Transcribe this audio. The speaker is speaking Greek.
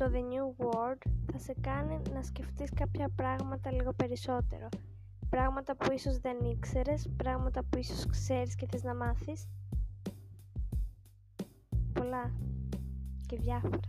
το The New World θα σε κάνει να σκεφτείς κάποια πράγματα λίγο περισσότερο. Πράγματα που ίσως δεν ήξερες, πράγματα που ίσως ξέρεις και θες να μάθεις. Πολλά και διάφορα.